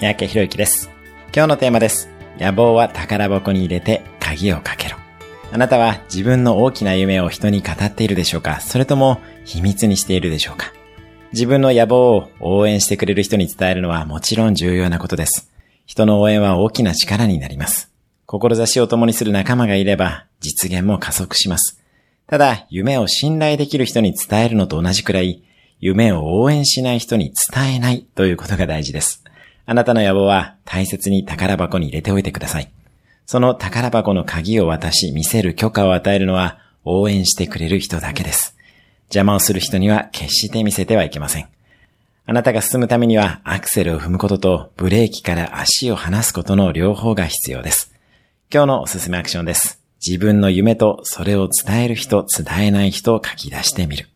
三宅博之です。今日のテーマです。野望は宝箱に入れて鍵をかけろ。あなたは自分の大きな夢を人に語っているでしょうか？それとも秘密にしているでしょうか？自分の野望を応援してくれる人に伝えるのはもちろん重要なことです。人の応援は大きな力になります。志を共にする仲間がいれば実現も加速します。ただ、夢を信頼できる人に伝えるのと同じくらい、夢を応援しない人に伝えないということが大事です。あなたの野望は大切に宝箱に入れておいてください。その宝箱の鍵を渡し見せる許可を与えるのは応援してくれる人だけです。邪魔をする人には決して見せてはいけません。あなたが進むためにはアクセルを踏むこととブレーキから足を離すことの両方が必要です。今日のおすすめアクションです。自分の夢とそれを伝える人、伝えない人を書き出してみる。